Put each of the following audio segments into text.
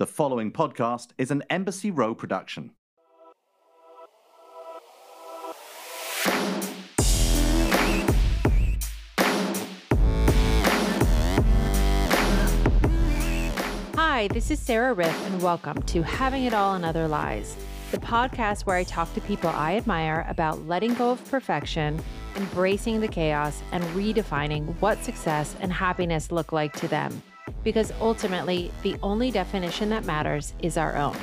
The following podcast is an Embassy Row production. Hi, this is Sarah Riff, and welcome to Having It All and Other Lies, the podcast where I talk to people I admire about letting go of perfection, embracing the chaos, and redefining what success and happiness look like to them. Because ultimately, the only definition that matters is our own.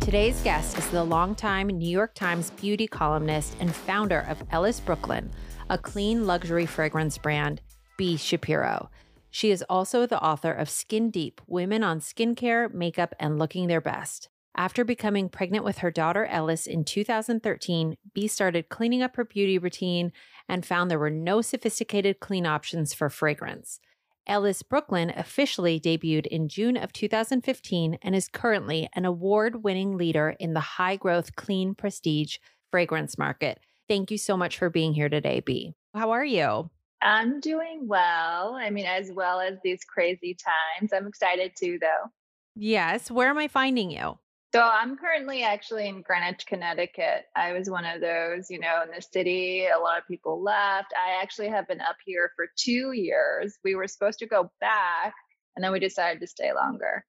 Today's guest is the longtime New York Times beauty columnist and founder of Ellis Brooklyn, a clean luxury fragrance brand, Bee Shapiro. She is also the author of Skin Deep Women on Skincare, Makeup, and Looking Their Best. After becoming pregnant with her daughter Ellis in 2013, Bee started cleaning up her beauty routine and found there were no sophisticated clean options for fragrance. Ellis Brooklyn officially debuted in June of 2015 and is currently an award winning leader in the high growth clean prestige fragrance market. Thank you so much for being here today, Bee. How are you? I'm doing well. I mean, as well as these crazy times. I'm excited too, though. Yes. Where am I finding you? So I'm currently actually in Greenwich, Connecticut. I was one of those, you know, in the city, a lot of people left. I actually have been up here for two years. We were supposed to go back and then we decided to stay longer.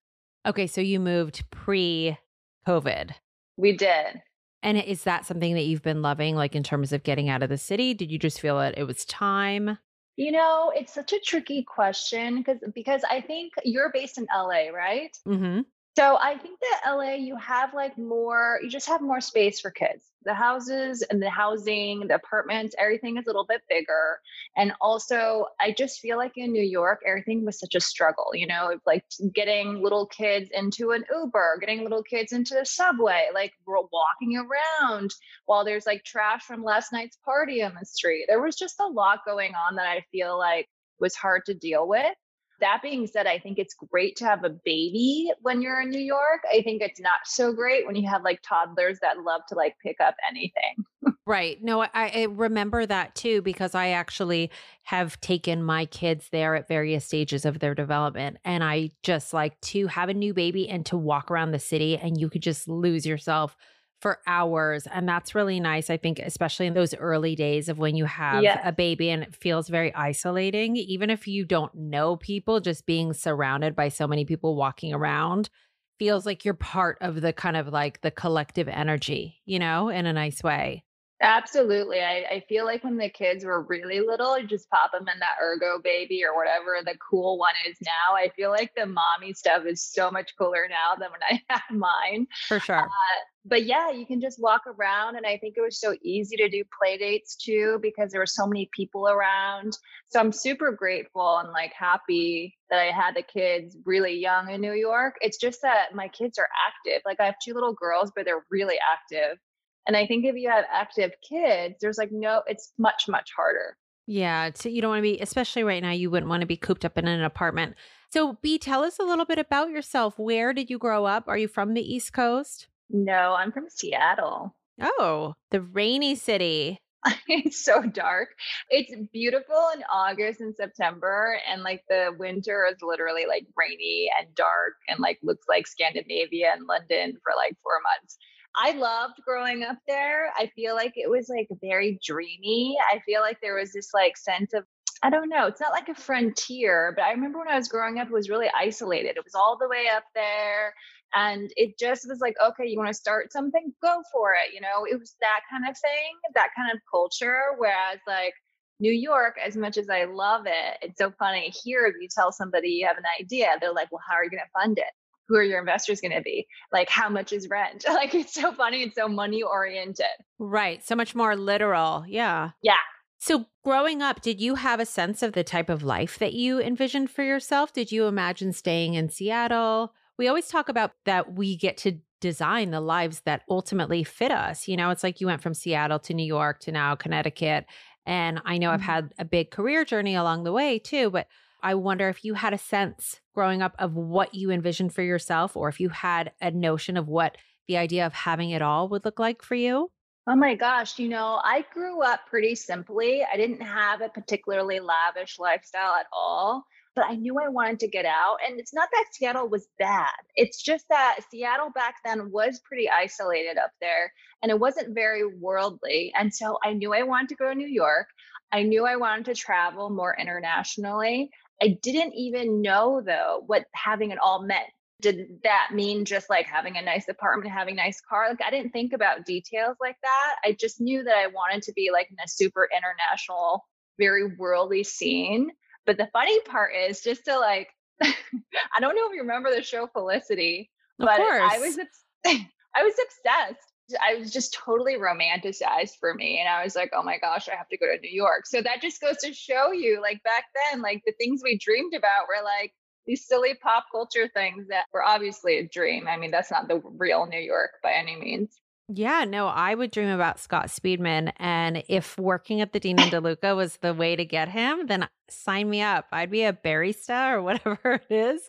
Okay. So you moved pre COVID. We did. And is that something that you've been loving, like in terms of getting out of the city? Did you just feel that it was time? You know, it's such a tricky question because because I think you're based in LA, right? Mm-hmm. So I think that LA, you have like more, you just have more space for kids. The houses and the housing, the apartments, everything is a little bit bigger. And also, I just feel like in New York, everything was such a struggle, you know, like getting little kids into an Uber, getting little kids into the subway, like walking around while there's like trash from last night's party on the street. There was just a lot going on that I feel like was hard to deal with. That being said, I think it's great to have a baby when you're in New York. I think it's not so great when you have like toddlers that love to like pick up anything. right. No, I, I, remember that too because I actually have taken my kids there at various stages of their development. And I just like to have a new baby and to walk around the city and you could just lose yourself for hours. And that's really nice. I think, especially in those early days of when you have yes. a baby and it feels very isolating, even if you don't know people, just being surrounded by so many people walking around feels like you're part of the kind of like the collective energy, you know, in a nice way. Absolutely. I, I feel like when the kids were really little, you just pop them in that Ergobaby or whatever the cool one is now. I feel like the mommy stuff is so much cooler now than when I had mine. For sure. Uh, but yeah, you can just walk around. And I think it was so easy to do play dates too because there were so many people around. So I'm super grateful and like happy that I had the kids really young in New York. It's just that my kids are active. Like I have two little girls, but they're really active. And I think if you have active kids, there's like no, it's much, much harder. Yeah. So you don't want to be, especially right now, you wouldn't want to be cooped up in an apartment. So, Bee, tell us a little bit about yourself. Where did you grow up? Are you from the East Coast? No, I'm from Seattle. Oh, the rainy city. it's so dark. It's beautiful in August and September, and like the winter is literally like rainy and dark and like looks like Scandinavia and London for like four months. I loved growing up there. I feel like it was like very dreamy. I feel like there was this like sense of I don't know. It's not like a frontier, but I remember when I was growing up, it was really isolated. It was all the way up there. And it just was like, okay, you want to start something? Go for it. You know, it was that kind of thing, that kind of culture. Whereas, like, New York, as much as I love it, it's so funny. Here, if you tell somebody you have an idea, they're like, well, how are you going to fund it? Who are your investors going to be? Like, how much is rent? Like, it's so funny. It's so money oriented. Right. So much more literal. Yeah. Yeah. So, growing up, did you have a sense of the type of life that you envisioned for yourself? Did you imagine staying in Seattle? We always talk about that we get to design the lives that ultimately fit us. You know, it's like you went from Seattle to New York to now Connecticut. And I know mm-hmm. I've had a big career journey along the way too, but I wonder if you had a sense growing up of what you envisioned for yourself, or if you had a notion of what the idea of having it all would look like for you. Oh my gosh, you know, I grew up pretty simply. I didn't have a particularly lavish lifestyle at all, but I knew I wanted to get out. And it's not that Seattle was bad, it's just that Seattle back then was pretty isolated up there and it wasn't very worldly. And so I knew I wanted to go to New York. I knew I wanted to travel more internationally. I didn't even know though what having it all meant. Did that mean just like having a nice apartment having a nice car? Like i didn't think about details like that. I just knew that i wanted to be like in a super international very worldly scene. But the funny part is just to like i don't know if you remember the show felicity but i was i was obsessed I was just totally romanticized for me. And I was like, oh my gosh, I have to go to New York. So that just goes to show you, like back then, like the things we dreamed about were like these silly pop culture things that were obviously a dream. I mean, that's not the real New York by any means. Yeah, no, I would dream about Scott Speedman. And if working at the Dean and DeLuca was the way to get him, then sign me up. I'd be a barista or whatever it is.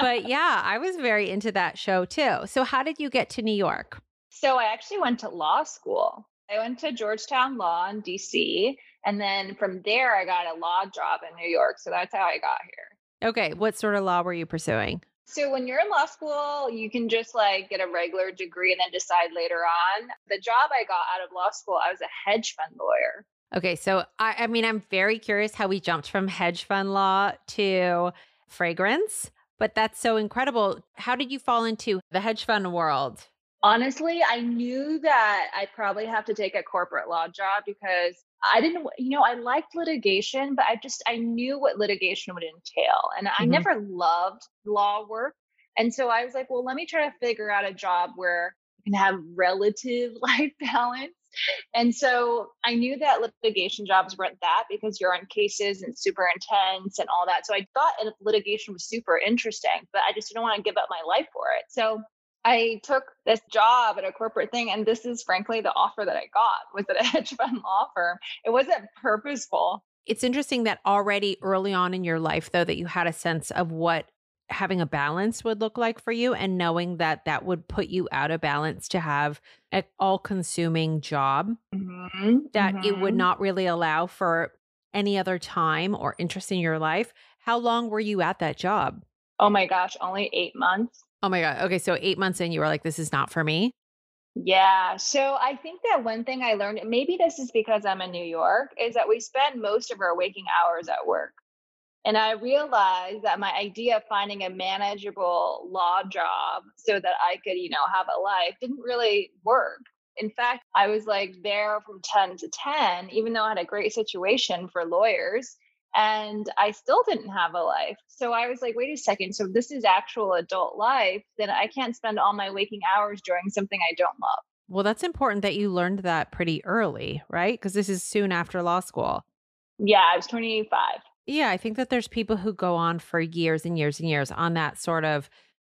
but yeah, I was very into that show too. So, how did you get to New York? So, I actually went to law school. I went to Georgetown Law in DC. And then from there, I got a law job in New York. So, that's how I got here. Okay. What sort of law were you pursuing? So when you're in law school, you can just like get a regular degree and then decide later on. The job I got out of law school, I was a hedge fund lawyer. Okay. So I, I mean, I'm very curious how we jumped from hedge fund law to fragrance, but that's so incredible. How did you fall into the hedge fund world? Honestly, I knew that I probably have to take a corporate law job because I didn't, you know, I liked litigation, but I just, I knew what litigation would entail. And I mm-hmm. never loved law work. And so I was like, well, let me try to figure out a job where I can have relative life balance. And so I knew that litigation jobs weren't that because you're on cases and super intense and all that. So I thought litigation was super interesting, but I just didn't want to give up my life for it. So I took this job at a corporate thing, and this is frankly the offer that I got was at a hedge fund law firm. It wasn't purposeful. It's interesting that already early on in your life, though, that you had a sense of what having a balance would look like for you and knowing that that would put you out of balance to have an all consuming job mm-hmm. that mm-hmm. it would mm-hmm. not really allow for any other time or interest in your life. How long were you at that job? Oh my gosh, only eight months. Oh my God. Okay. So eight months in, you were like, this is not for me. Yeah. So I think that one thing I learned, maybe this is because I'm in New York, is that we spend most of our waking hours at work. And I realized that my idea of finding a manageable law job so that I could, you know, have a life didn't really work. In fact, I was like there from 10 to 10, even though I had a great situation for lawyers and I still didn't have a life. So I was like, wait a second. So this is actual adult life. Then I can't spend all my waking hours doing something I don't love. Well, that's important that you learned that pretty early, right? Because this is soon after law school. Yeah, I was 25. Yeah, I think that there's people who go on for years and years and years on that sort of,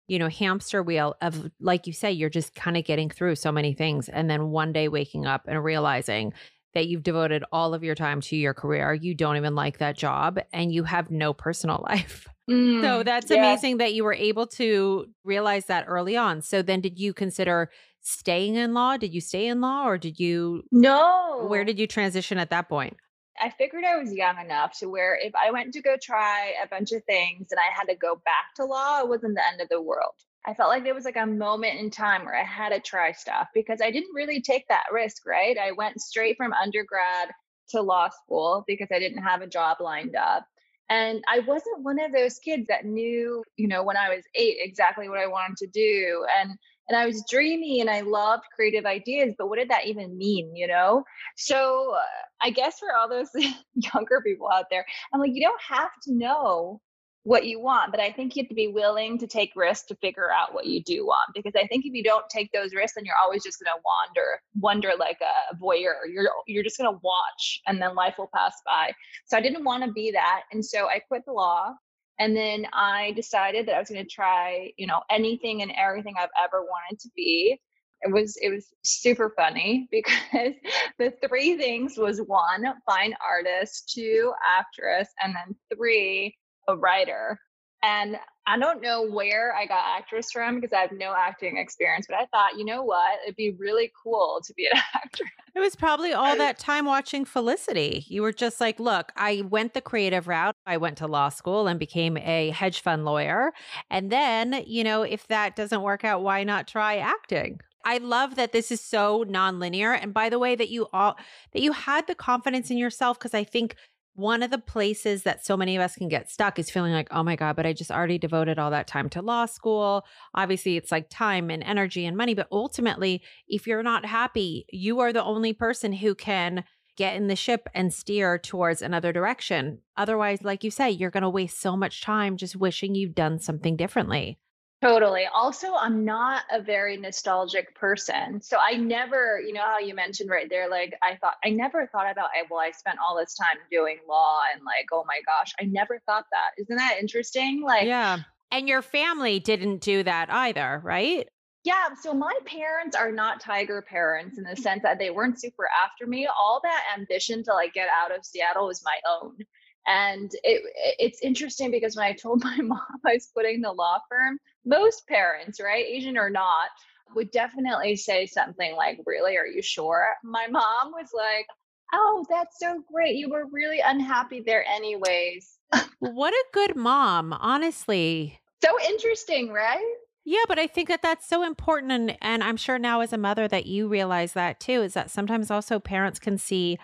you know, hamster wheel of, like you say, you're just kind of getting through so many things. And then one day waking up and realizing that you've devoted all of your time to your career. You don't even like that job and you have no personal life. Mm, so that's yeah. amazing that you were able to realize that early on. So then did you consider staying in law? Did you stay in law or did you No. Where did you transition at that point? I figured I was young enough to where if I went to go try a bunch of things and I had to go back to law, it wasn't the end of the world. I felt like there was like a moment in time where I had to try stuff because I didn't really take that risk, right? I went straight from undergrad to law school because I didn't have a job lined up. And I wasn't one of those kids that knew, you know, when I was eight exactly what I wanted to do. And and I was dreamy and I loved creative ideas, but what did that even mean, you know? So uh, I guess for all those younger people out there, I'm like, you don't have to know what you want but i think you have to be willing to take risks to figure out what you do want because i think if you don't take those risks then you're always just going to wander wander like a voyeur. You're you're just going to watch and then life will pass by. So i didn't want to be that and so i quit the law and then i decided that i was going to try you know anything and everything i've ever wanted to be. It was it was super funny because the three things was one fine artist two actress and then three a writer. And I don't know where I got actress from because I have no acting experience, but I thought, you know what? It'd be really cool to be an actress. It was probably all that time watching Felicity. You were just like, look, I went the creative route. I went to law school and became a hedge fund lawyer. And then, you know, if that doesn't work out, why not try acting? I love that this is so nonlinear. And by the way, that you all that you had the confidence in yourself, because I think one of the places that so many of us can get stuck is feeling like, oh my God, but I just already devoted all that time to law school. Obviously, it's like time and energy and money. But ultimately, if you're not happy, you are the only person who can get in the ship and steer towards another direction. Otherwise, like you say, you're going to waste so much time just wishing you've done something differently. Totally. Also, I'm not a very nostalgic person. So I never, you know how you mentioned right there, like I thought, I never thought about, well, I spent all this time doing law and like, oh my gosh, I never thought that. Isn't that interesting? Like, yeah. And your family didn't do that either, right? Yeah. So my parents are not tiger parents in the sense that they weren't super after me. All that ambition to like get out of Seattle was my own. And it, it's interesting because when I told my mom I was quitting the law firm, most parents, right, Asian or not, would definitely say something like, Really, are you sure? My mom was like, Oh, that's so great. You were really unhappy there, anyways. what a good mom, honestly. So interesting, right? Yeah, but I think that that's so important and and I'm sure now as a mother that you realize that too is that sometimes also parents can see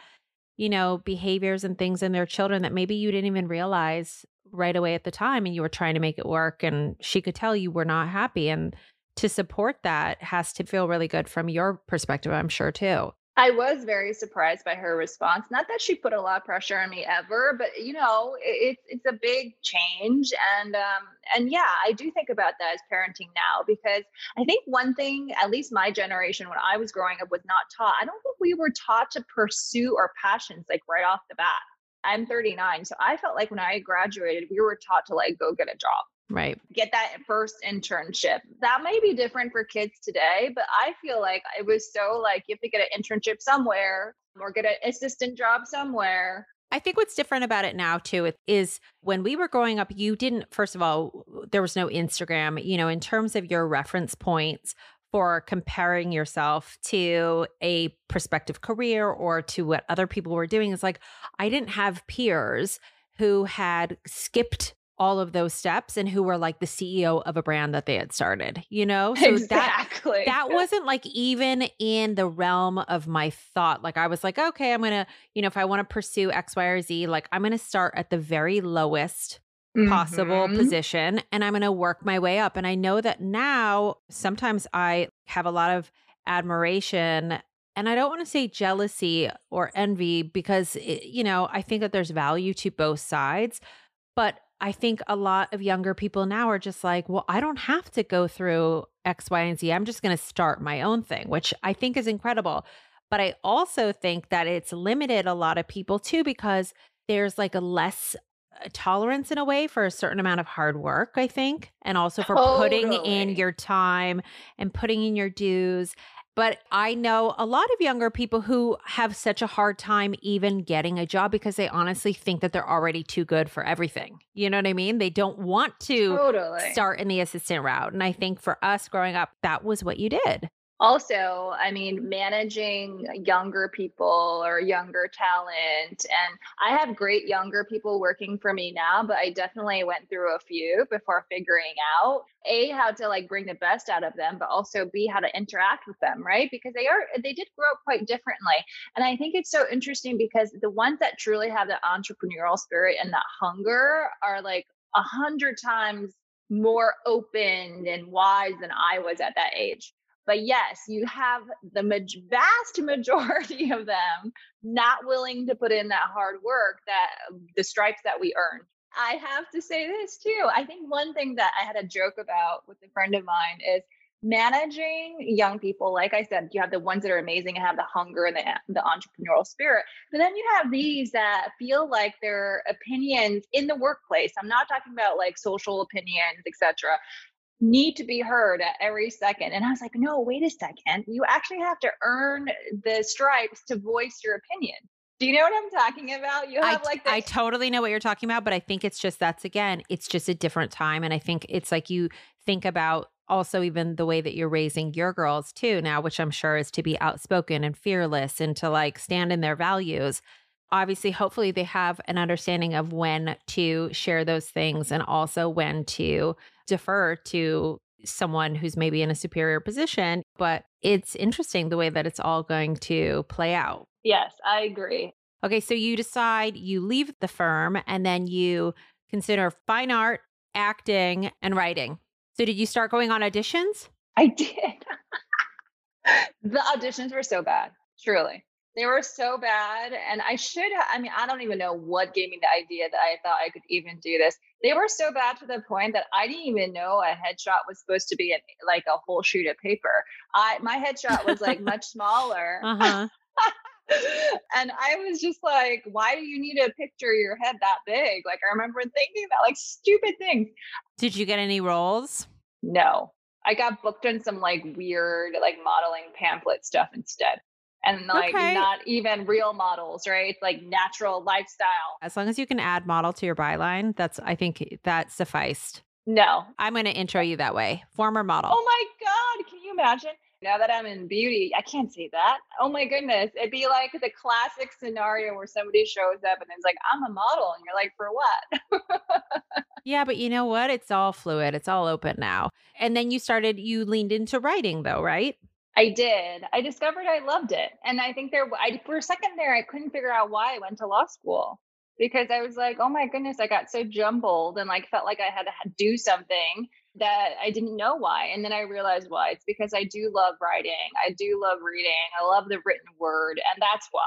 you know, behaviors and things in their children that maybe you didn't even realize right away at the time and you were trying to make it work and she could tell you were not happy and to support that has to feel really good from your perspective, I'm sure too. I was very surprised by her response. Not that she put a lot of pressure on me ever, but you know, it's it's a big change, and um, and yeah, I do think about that as parenting now because I think one thing, at least my generation when I was growing up, was not taught. I don't think we were taught to pursue our passions like right off the bat. I'm 39, so I felt like when I graduated, we were taught to like go get a job Right. Get that first internship. That may be different for kids today, but I feel like it was so like you have to get an internship somewhere or get an assistant job somewhere. I think what's different about it now too is when we were growing up, you didn't, first of all, there was no Instagram, you know, in terms of your reference points for comparing yourself to a prospective career or to what other people were doing is like, I didn't have peers who had skipped all of those steps and who were like the CEO of a brand that they had started, you know? So exactly. that that wasn't like even in the realm of my thought. Like I was like, okay, I'm going to, you know, if I want to pursue X, Y, or Z, like I'm going to start at the very lowest possible mm-hmm. position and I'm going to work my way up. And I know that now sometimes I have a lot of admiration and I don't want to say jealousy or envy because it, you know, I think that there's value to both sides, but I think a lot of younger people now are just like, well, I don't have to go through X, Y, and Z. I'm just going to start my own thing, which I think is incredible. But I also think that it's limited a lot of people too, because there's like a less tolerance in a way for a certain amount of hard work, I think, and also for totally. putting in your time and putting in your dues. But I know a lot of younger people who have such a hard time even getting a job because they honestly think that they're already too good for everything. You know what I mean? They don't want to totally. start in the assistant route. And I think for us growing up, that was what you did also i mean managing younger people or younger talent and i have great younger people working for me now but i definitely went through a few before figuring out a how to like bring the best out of them but also b how to interact with them right? Because they are they did grow up quite differently. And i think it's so interesting because the ones that truly have the entrepreneurial spirit and that hunger are like a hundred times more open and wise than i was at that age but yes, you have the vast majority of them not willing to put in that hard work that the stripes that we earned. I have to say this too. I think one thing that I had a joke about with a friend of mine is managing young people like i said you have the ones that are amazing and have the hunger and the, the entrepreneurial spirit but then you have these that feel like their opinions in the workplace i'm not talking about like social opinions etc need to be heard at every second. And I was like, no, wait a second. You actually have to earn the stripes to voice your opinion. Do you know what I'm talking about? You have I, like I totally know what you're talking about, but I think it's just that's again, it's just a different time. And I think it's like you think about also even the way that you're raising your girls too now, which I'm sure is to be outspoken and fearless and to like stand in their values. Obviously, hopefully, they have an understanding of when to share those things and also when to defer to someone who's maybe in a superior position. But it's interesting the way that it's all going to play out. Yes, I agree. Okay, so you decide you leave the firm and then you consider fine art, acting, and writing. So did you start going on auditions? I did. the auditions were so bad, truly. They were so bad. And I should, I mean, I don't even know what gave me the idea that I thought I could even do this. They were so bad to the point that I didn't even know a headshot was supposed to be a, like a whole sheet of paper. I, my headshot was like much smaller. Uh-huh. and I was just like, why do you need a picture of your head that big? Like, I remember thinking that, like, stupid things. Did you get any roles? No. I got booked on some like weird, like modeling pamphlet stuff instead. And like Okay. not even real models, right? It's like natural lifestyle. As long as you can add model to your byline, that's I think that sufficed. No. I'm going to intro you that way. Former model. Oh my God. Can you imagine? Now that I'm in beauty, I can't say that. Oh my goodness. It'd be like the classic scenario where somebody shows up and is like, I'm a model. And you're like, for what? Yeah, but you know what? It's all fluid. It's all open now. And then you started you leaned into writing though, right? I did. I discovered I loved it. And I think there, I, for a second there, I couldn't figure out why I went to law school because I was like, oh my goodness, I got so jumbled and like felt like I had to do something that I didn't know why. And then I realized why. It's because I do love writing. I do love reading. I love the written word. And that's why.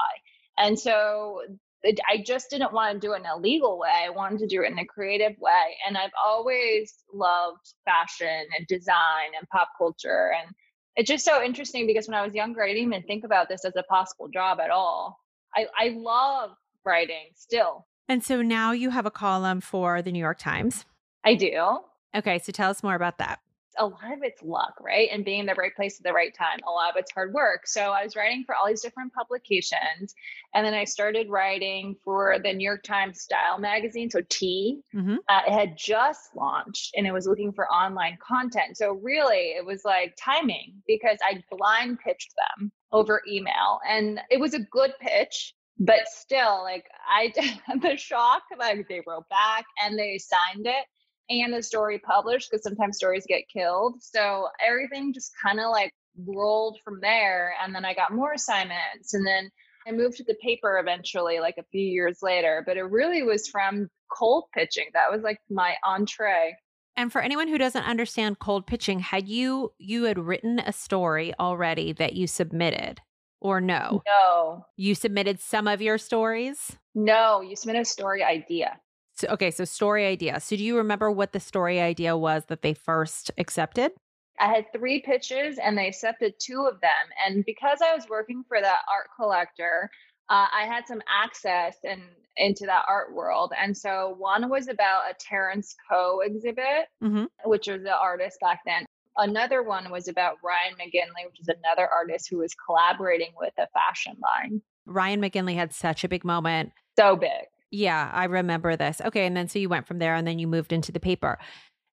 And so it, I just didn't want to do it in a legal way. I wanted to do it in a creative way. And I've always loved fashion and design and pop culture. And it's just so interesting because when I was younger, I didn't even think about this as a possible job at all. I, I love writing still. And so now you have a column for the New York Times. I do. Okay, so tell us more about that. A lot of it's luck, right? And being in the right place at the right time. A lot of it's hard work. So I was writing for all these different publications. And then I started writing for the New York Times Style magazine, so T. Mhm. Uh, it had just launched and it was looking for online content. So really, it was like timing because I blind pitched them over email. And it was a good pitch. But still, like I, the shock, like they wrote back and they signed it and the story published because sometimes stories get killed. So everything just kind of like rolled from there. And then I got more assignments. And then I moved to the paper eventually, like a few years later. But it really was from cold pitching. That was like my entree. And for anyone who doesn't understand cold pitching, had you you had written a story already that you submitted or no? No, You submitted some of your stories? no, you submit a story idea. So, okay, so story idea. So do you remember what the story idea was that they first accepted? I had three pitches and they accepted two of them. And because I was working for that art collector, uh, I had some access and into that art world. And so one was about a Terence Koh exhibit, Mhm. which was the artist back then. Another one was about Ryan McGinley, which is another artist who was collaborating with a fashion line. Ryan McGinley had such a big moment. So big. Yeah, I remember this. Okay. And then so you went from there and then you moved into the paper.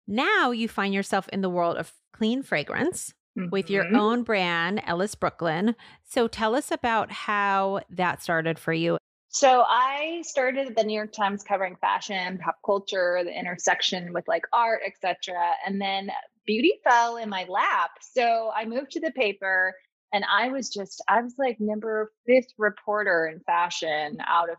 Now you find yourself in the world of clean fragrance mm-hmm. with your mm-hmm. own brand, Ellis Brooklyn. So tell us about how that started for you. So I started at the New York Times covering fashion, pop culture, the intersection with like art, etc. And then beauty fell in my lap. So I moved to the paper and I was just I was like number 5th reporter in fashion out of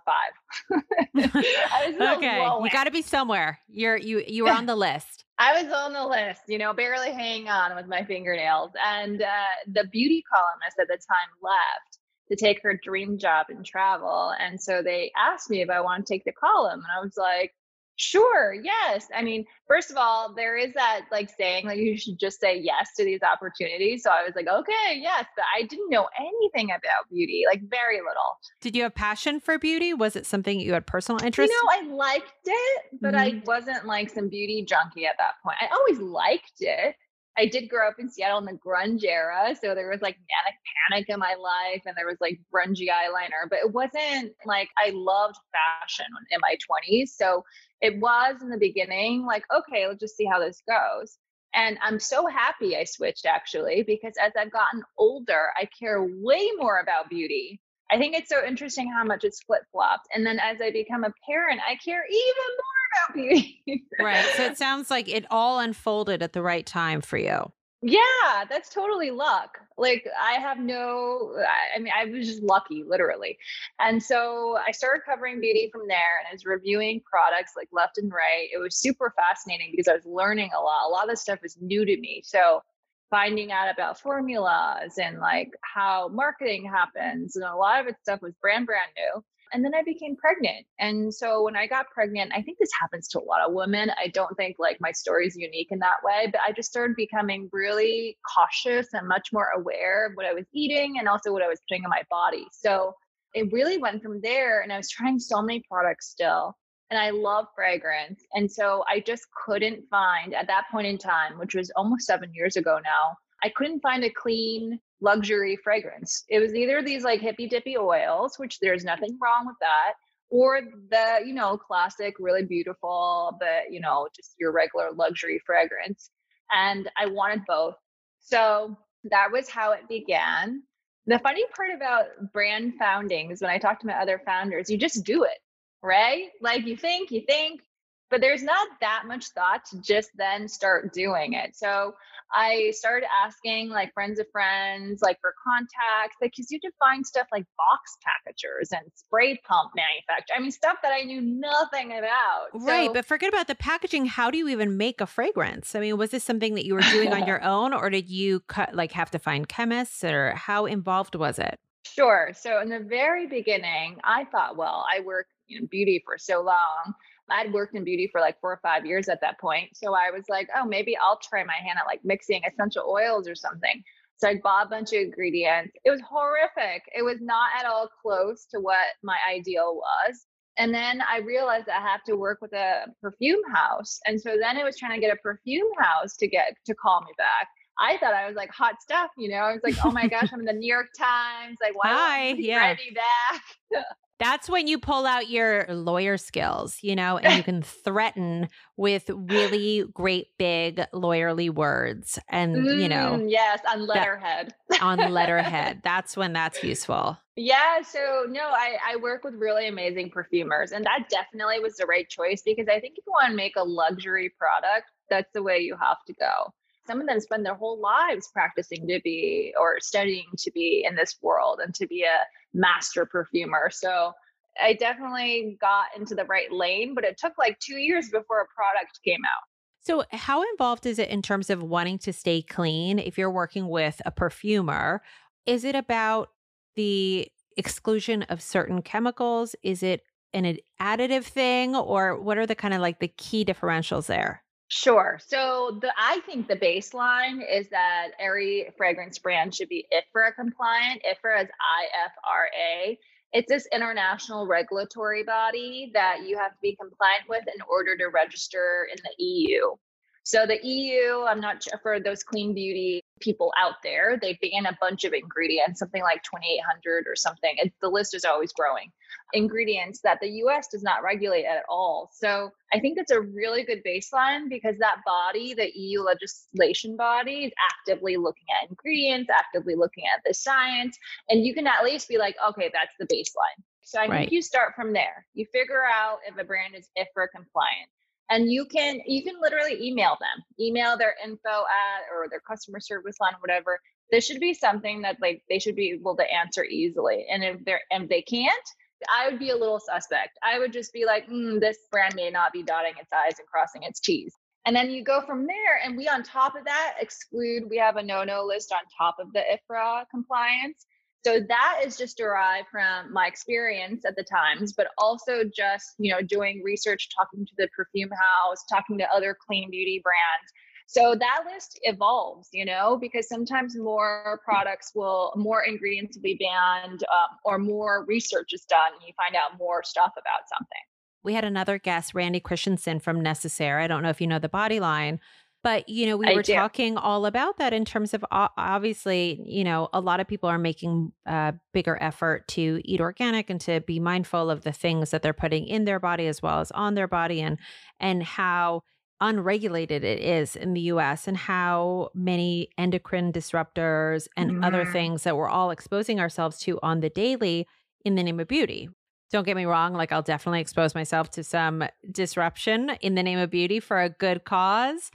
5. okay, you got to be somewhere. You're you you were on the list. I was on the list, you know, barely hanging on with my fingernails. And uh, the beauty columnist at the time left to take her dream job and travel. And so they asked me if I want to take the column. And I was like, sure, yes. I mean, first of all, there is that like saying like you should just say yes to these opportunities. So I was like, okay, yes. But I didn't know anything about beauty, like very little. Did you have passion for beauty? Was it something you had personal interest? You know, I liked it, but I mm-hmm. wasn't like some beauty junkie at that point. I always liked it, I did grow up in Seattle in the grunge era. So there was like manic panic in my life and there was like grungy eyeliner, but it wasn't like I loved fashion in my 20s. So it was in the beginning like, okay, let's just see how this goes. And I'm so happy I switched actually, because as I've gotten older, I care way more about beauty. I think it's so interesting how much it's flip flopped. And then as I become a parent, I care even more about beauty. right. So it sounds like it all unfolded at the right time for you. Yeah, that's totally luck. Like I have no I mean I was just lucky literally. And so I started covering beauty from there and I was reviewing products like left and right. It was super fascinating because I was learning a lot. A lot of this stuff was new to me. So finding out about formulas and like how marketing happens and a lot of it stuff was brand brand new and then I became pregnant. And so when I got pregnant, I think this happens to a lot of women. I don't think like my story is unique in that way, but I just started becoming really cautious and much more aware of what I was eating and also what I was putting in my body. So it really went from there. And I was trying so many products still. And I love fragrance. And so I just couldn't find at that point in time, which was almost seven years ago now, I couldn't find a clean luxury fragrance. It was either these like hippy dippy oils, which there's nothing wrong with that, or the, you know, classic, really beautiful, but, you know, just your regular luxury fragrance. And I wanted both. So that was how it began. The funny part about brand founding is when I talk to my other founders, you just do it, right? Like you think, you think, but there's not that much thought to just then start doing it. So I started asking like friends of friends, like for contacts, like because you could find stuff like box packagers and spray pump manufacturer. I mean, stuff that I knew nothing about. Right. So, but forget about the packaging. How do you even make a fragrance? I mean, was this something that you were doing on your own or did you cut, like have to find chemists or how involved was it? Sure. So in the very beginning, I thought, well, I work in beauty for so long I'd worked in beauty for like four or five years at that point. So I was like, oh, maybe I'll try my hand at like mixing essential oils or something. So I bought a bunch of ingredients. It was horrific. It was not at all close to what my ideal was. And then I realized I have to work with a perfume house. And so then it was trying to get a perfume house to get to call me back. I thought I was like hot stuff, you know. I was like, oh my gosh, I'm in the New York Times. Like, why Hi, yeah. back? That's when you pull out your lawyer skills, you know, and you can threaten with really great big lawyerly words and, mm, you know. Mm, yes, on letterhead. That, on letterhead. That's when that's useful. Yeah. So, no, I, I work with really amazing perfumers, and that definitely was the right choice because I think if you want to make a luxury product, that's the way you have to go some of them spend their whole lives practicing to be or studying to be in this world and to be a master perfumer. So I definitely got into the right lane, but it took like two years before a product came out. So, how involved is it in terms of wanting to stay clean if you're working with a perfumer? Is it about the exclusion of certain chemicals? Is it an additive thing, or what are the kind of like the key differentials there? Sure. So the I think the baseline is that every fragrance brand should be IFRA compliant. IFRA is IFRA. It's this international regulatory body that you have to be compliant with in order to register in the EU. So the EU, I'm not sure for those clean beauty people out there, they ban a bunch of ingredients, something like 2,800 or something. It, the list is always growing. Ingredients that the US does not regulate at all. So I think that's a really good baseline because that body, the EU legislation body, is actively looking at ingredients, actively looking at the science, and you can at least be like, okay, that's the baseline. So I right. think you start from there. You figure out if a brand is IFRA compliant and you can you can literally email them email their info at or their customer service line whatever. This should be something that like they should be able to answer easily. And if they're and they can't i would be a little suspect. I would just be like mm, this brand may not be dotting its i's and crossing its t's. And then you go from there and we on top of that exclude we have a no no list on top of the ifra compliance so that is just derived from my experience at the times but also just you know doing research talking to the perfume house talking to other clean beauty brands. So that list evolves you know because sometimes more products will more ingredients will be banned um, or more research is done and you find out more stuff about something. We had another guest Randi Christiansen from necessaire. I don't know if you know the body line But, you know, we I were do. talking all about that in terms of obviously, you know, a lot of people are making a bigger effort to eat organic and to be mindful of the things that they're putting in their body as well as on their body and and how unregulated it is in the US and how many endocrine disruptors and other Mm. things that we're all exposing ourselves to on the daily in the name of beauty. Don't get me wrong, like I'll definitely expose myself to some disruption in the name of beauty for a good cause.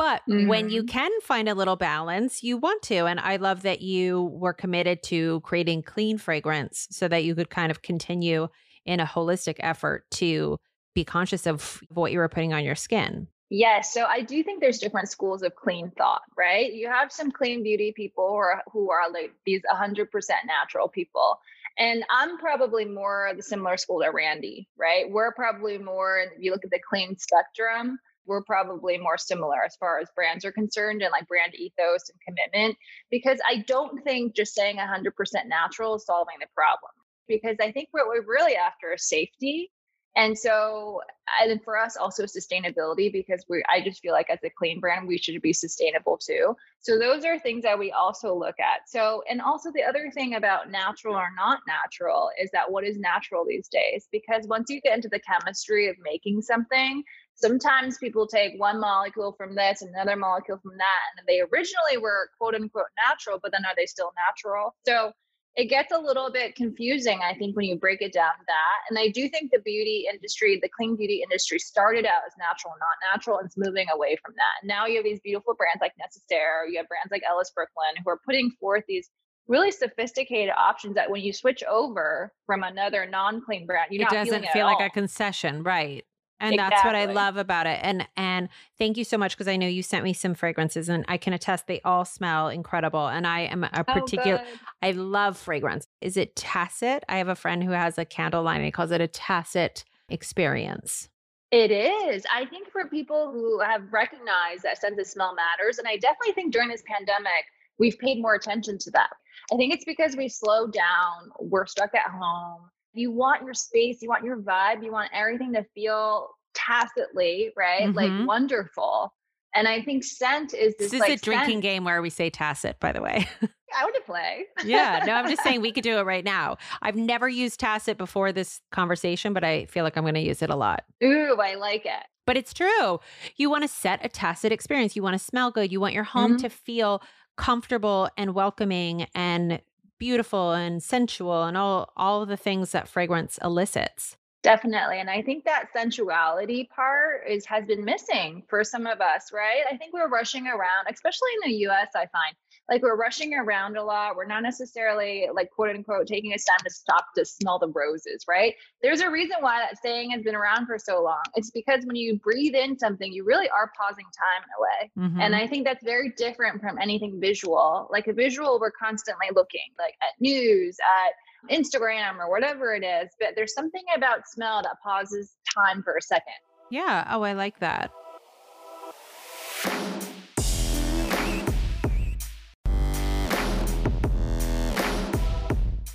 But when you Mhm. can find a little balance, you want to. And I love that you were committed to creating clean fragrance so that you could kind of continue in a holistic effort to be conscious of what you were putting on your skin. Yes, so I do think there's different schools of clean thought, right? You have some clean beauty people who are, who are like these 100% natural people. And I'm probably more the similar school to Randi, right? We're probably more, if you look at the clean spectrum, we're probably more similar as far as brands are concerned and like brand ethos and commitment. Because I don't think just saying 100% natural is solving the problem. Because I think what we're really after is safety and so, and for us also sustainability because we I just feel like as a clean brand we should be sustainable too. So those are things that we also look at. So and also the other thing about natural or not natural is that what is natural these days because once you get into the chemistry of making something sometimes people take one molecule from this and another molecule from that and they originally were quote unquote natural but then are they still natural so it gets a little bit confusing, I think, when you break it down that. And I do think the beauty industry, the clean beauty industry, started out as natural, not natural, and it's moving away from that. Now you have these beautiful brands like Necessaire, you have brands like Ellis Brooklyn who are putting forth these really sophisticated options that when you switch over from another non-clean brand, you're it doesn't it feel like all. a concession, right? And that's what I love about it. And and thank you so much because I know you sent me some fragrances and I can attest they all smell incredible. And I am a Oh, particular good. I love fragrance. Is it tacit? I have a friend who has a candle line and he calls it a tacit experience. It is. I think for people who have recognized that sense of smell matters, and I definitely think during this pandemic, we've paid more attention to that. I think it's because we slowed down, we're stuck at home. You want your space, you want your vibe, you want everything to feel tacitly, right? Mhm. Like wonderful. And I think scent is this, This is like a drinking scent- game where we say tacit, by the way. I want to play. yeah, no, I'm just saying we could do it right now. I've never used tacit before this conversation, but I feel like I'm going to use it a lot. Ooh, I like it. But it's true. You want to set a tacit experience. You want to smell good. You want your home Mhm. to feel comfortable and welcoming and beautiful and sensual and all all the things that fragrance elicits. Definitely. And I think that sensuality part is has been missing for some of us, right? I think we're rushing around, especially in the US, I find. Like we're rushing around a lot. We're not necessarily like quote unquote taking a time to stop to smell the roses, right? There's a reason why that saying has been around for so long. It's because when you breathe in something, you really are pausing time in a way. Mhm. And I think that's very different from anything visual. Like a visual, we're constantly looking like at news, at Instagram or whatever it is. But there's something about smell that pauses time for a second. yeah. Oh, I like that.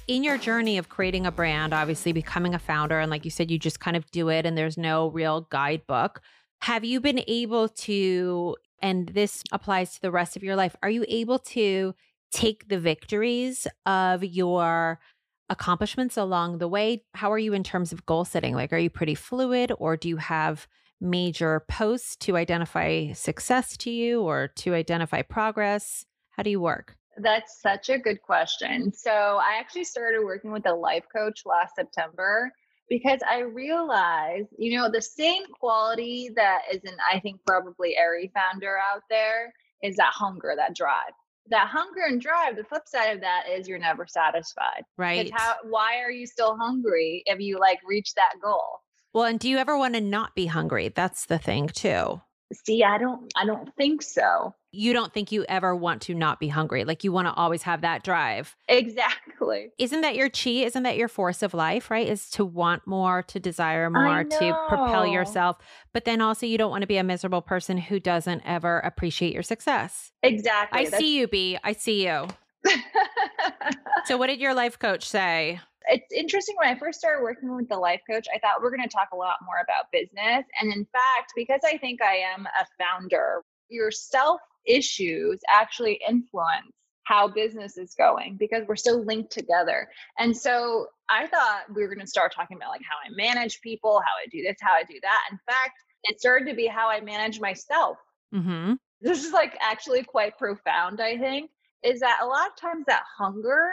In your journey of creating a brand, obviously becoming a founder, and like you said, you just kind of do it and there's no real guidebook. Have you been able to, and this applies to the rest of your life, are you able to take the victories of your accomplishments along the way? How are you in terms of goal setting? Like, are you pretty fluid or do you have major posts to identify success to you or to identify progress? How do you work? That's such a good question. So, I actually started working with a life coach last September because I realized, you know, the same quality that is in, I think, probably every founder out there is that hunger, that drive. That hunger and drive, the flip side of that is you're never satisfied. Right. How, why are you still hungry if you like reach that goal? Well, and do you ever want to not be hungry? That's the thing too. See, I don't, I don't think so. You don't think you ever want to not be hungry. Like you want to always have that drive. Exactly. Isn't that your chi? Isn't that your force of life, right? Is to want more, to desire more, to propel yourself. But then also, you don't want to be a miserable person who doesn't ever appreciate your success. Exactly. I see you, Bee. I see you. So, what did your life coach say? It's interesting when I first started working with the life coach, I thought we're going to talk a lot more about business. And in fact, because I think I am a founder, your self issues actually influence how business is going because we're so linked together. And so I thought we were going to start talking about like how I manage people, how I do this, how I do that. In fact, it started to be how I manage myself. Mm-hmm. This is like actually quite profound, I think, is that a lot of times that hunger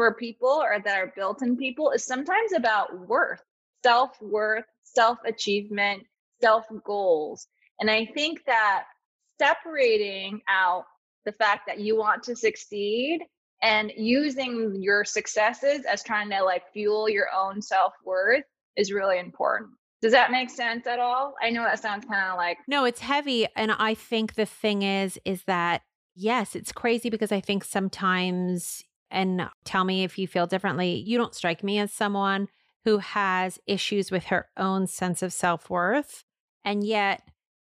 for people or that are built in people is sometimes about worth, self worth, self achievement, self goals. And I think that separating out the fact that you want to succeed and using your successes as trying to like fuel your own self-worth is really important. Does that make sense at all? I know that sounds kind of like No, it's heavy and I think the thing is is that yes, it's crazy because I think sometimes and tell me if you feel differently, you don't strike me as someone who has issues with her own sense of self-worth. And yet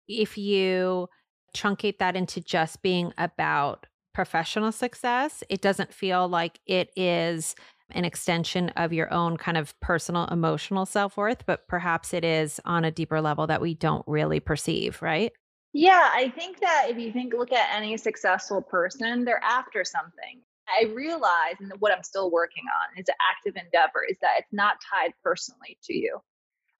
if you truncate that into just being about professional success, it doesn't feel like it is an extension of your own kind of personal emotional self worth, but perhaps it is on a deeper level that we don't really perceive, right? Yeah, I think that if you think look at any successful person, they're after something. I realize, and what I'm still working on is an active endeavor, is that it's not tied personally to you.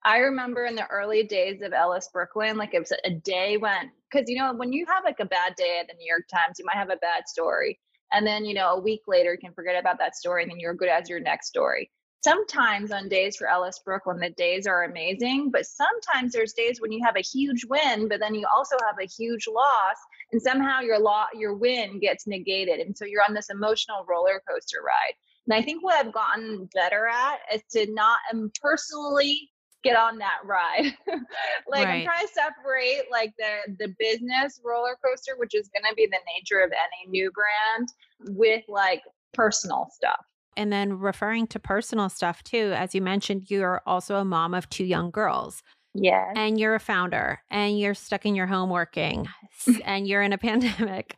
I remember in the early days of Ellis Brooklyn, like it was a day when, because you know, when you have like a bad day at the New York Times, you might have a bad story. And then, you know, a week later, you can forget about that story and then you're good as your next story. Sometimes on days for Ellis Brooklyn, the days are amazing, but sometimes there's days when you have a huge win, but then you also have a huge loss, and somehow your law, your win gets negated, and so you're on this emotional roller coaster ride. And I think what I've gotten better at is to not um, personally get on that ride. like right. I'm trying to separate like the the business roller coaster, which is going to be the nature of any new brand, with like personal stuff. And then referring to personal stuff too, as you mentioned, you're also a mom of two young girls. Yeah. And you're a founder and you're stuck in your home working and you're in a pandemic.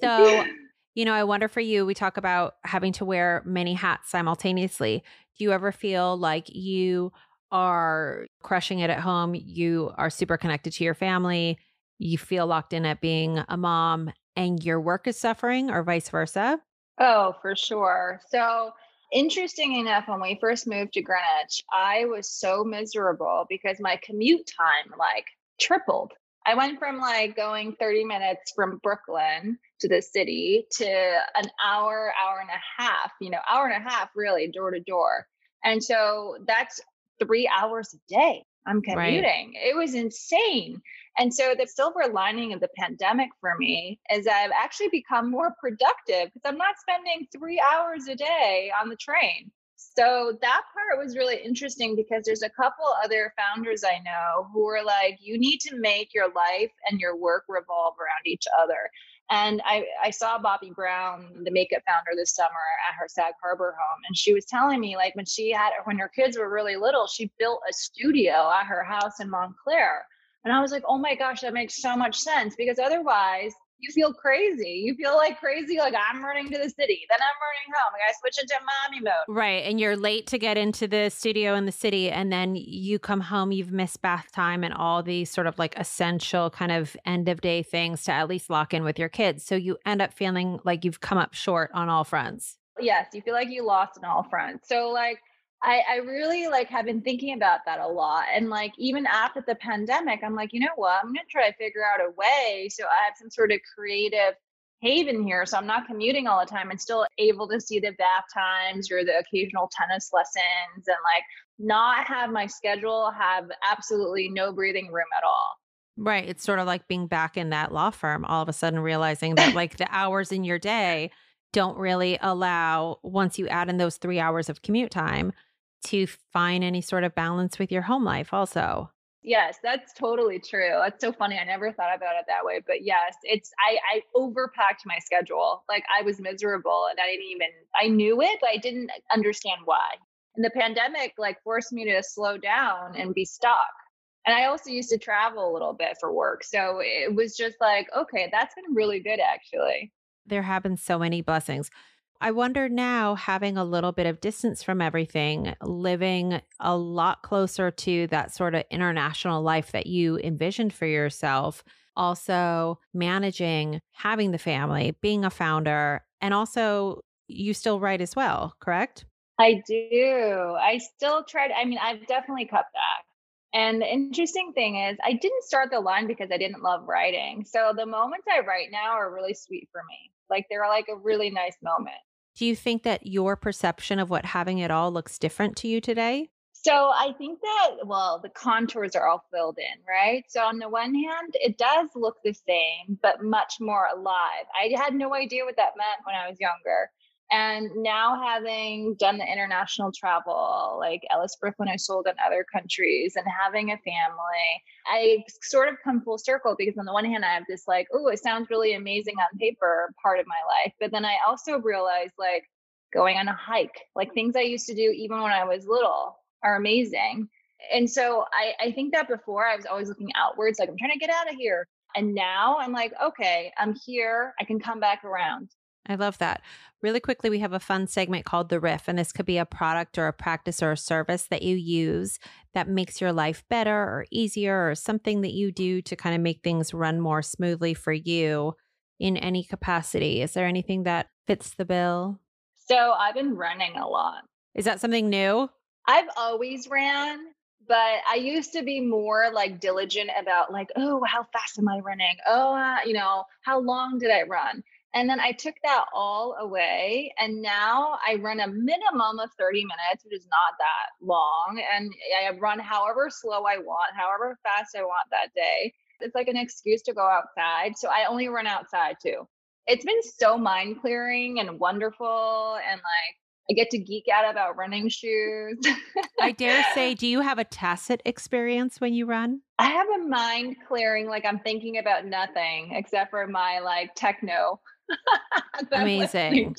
So, you know, I wonder for you, we talk about having to wear many hats simultaneously. Do you ever feel like you are crushing it at home, you are super connected to your family, you feel locked in at being a mom, and your work is suffering, or vice versa? Oh, for sure. So, interesting enough, when we first moved to Greenwich, I was so miserable because my commute time like tripled. I went from like going 30 minutes from Brooklyn to the city to an hour, hour and a half, you know, hour and a half really door to door. And so that's three hours a day. I'm commuting. Right. It was insane. And so the silver lining of the pandemic for me is I've actually become more productive because I'm not spending three hours a day on the train. So that part was really interesting because there's a couple other founders I know who are like, you need to make your life and your work revolve around each other. And I, I saw Bobbi Brown, the makeup founder, this summer at her Sag Harbor home. And she was telling me, like, when she had, when her kids were really little, she built a studio at her house in Montclair. And I was like, oh my gosh, that makes so much sense because otherwise, you feel crazy. You feel like crazy, like I'm running to the city, then I'm running home. I switch into mommy mode. Right. And you're late to get into the studio in the city. And then you come home, you've missed bath time and all these sort of like essential kind of end of day things to at least lock in with your kids. So you end up feeling like you've come up short on all fronts. Yes. You feel like you lost on all fronts. So, like, I, I really like have been thinking about that a lot. And like even after the pandemic, I'm like, you know what? I'm gonna try to figure out a way so I have some sort of creative haven here. So I'm not commuting all the time and still able to see the bath times or the occasional tennis lessons and like not have my schedule have absolutely no breathing room at all. Right. It's sort of like being back in that law firm, all of a sudden realizing that like the hours in your day don't really allow, once you add in those three hours of commute time, to find any sort of balance with your home life also. Yes, that's totally true. That's so funny. I never thought about it that way. But yes, it's I I overpacked my schedule. Like I was miserable and I didn't even I knew it, but I didn't understand why. And the pandemic like forced me to slow down and be stuck. And I also used to travel a little bit for work. So it was just like, okay, that's been really good actually. There have been so many blessings. I wonder now, having a little bit of distance from everything, living a lot closer to that sort of international life that you envisioned for yourself, also managing, having the family, being a founder, and also you still write as well, correct? I do. I still to, I mean, I've definitely cut back. And the interesting thing is, I didn't start the line because I didn't love writing. So the moments I write now are really sweet for me. Like they're like a really nice moment. Do you think that your perception of what having it all looks different to you today? So I think that, well, the contours are all filled in, right? So on the one hand, it does look the same, but much more alive. I had no idea what that meant when I was younger. And now having done the international travel, like Ellis Brooklyn, I sold in other countries and having a family, I sort of come full circle because on the one hand, I have this like, oh, it sounds really amazing on paper part of my life. But then I also realized like going on a hike, like things I used to do even when I was little are amazing. And so I, I think that before I was always looking outwards, like I'm trying to get out of here. And now I'm like, okay, I'm here. I can come back around. I love that. Really quickly, we have a fun segment called The Riff, and this could be a product or a practice or a service that you use that makes your life better or easier or something that you do to kind of make things run more smoothly for you in any capacity. Is there anything that fits the bill? So I've been running a lot. Is that something new? I've always ran, but I used to be more like diligent about like, oh, how fast am I running? Oh, uh, you know, how long did I run? And then I took that all away. And now I run a minimum of 30 minutes, which is not that long. And I run however slow I want, however fast I want that day. It's like an excuse to go outside. So I only run outside too. It's been so mind clearing and wonderful. And like, I get to geek out about running shoes. I dare say, do you have a tacit experience when you run? I have a mind clearing, like I'm thinking about nothing except for my like techno Amazing.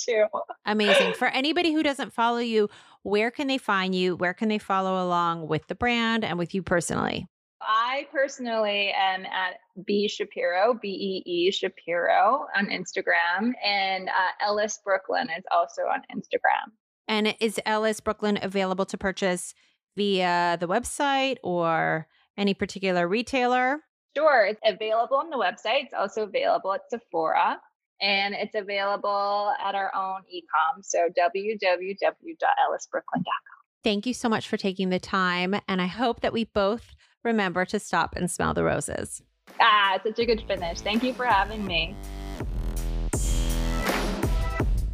Amazing. For anybody who doesn't follow you, where can they find you? Where can they follow along with the brand and with you personally? I personally am at Bee Shapiro, B E E Shapiro on Instagram, and uh, Ellis Brooklyn is also on Instagram. And is Ellis Brooklyn available to purchase via the website or any particular retailer? Sure, it's available on the website. It's also available at Sephora and it's available at our own ecom. So www.ellisbrooklyn.com. Thank you so much for taking the time. And I hope that we both remember to stop and smell the roses. Ah, such a good finish. Thank you for having me.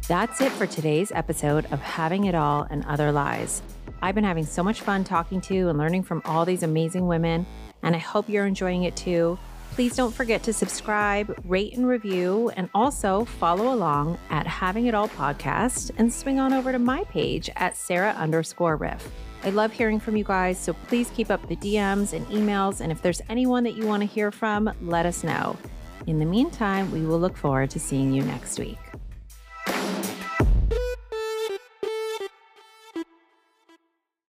That's it for today's episode of Having It All and Other Lies. I've been having so much fun talking to and learning from all these amazing women, and I hope you're enjoying it too. Please don't forget to subscribe, rate, and review, and also follow along at Having It All Podcast and swing on over to my page at Sarah underscore Riff. I love hearing from you guys, so please keep up the DMs and emails. And if there's anyone that you want to hear from, let us know. In the meantime, we will look forward to seeing you next week.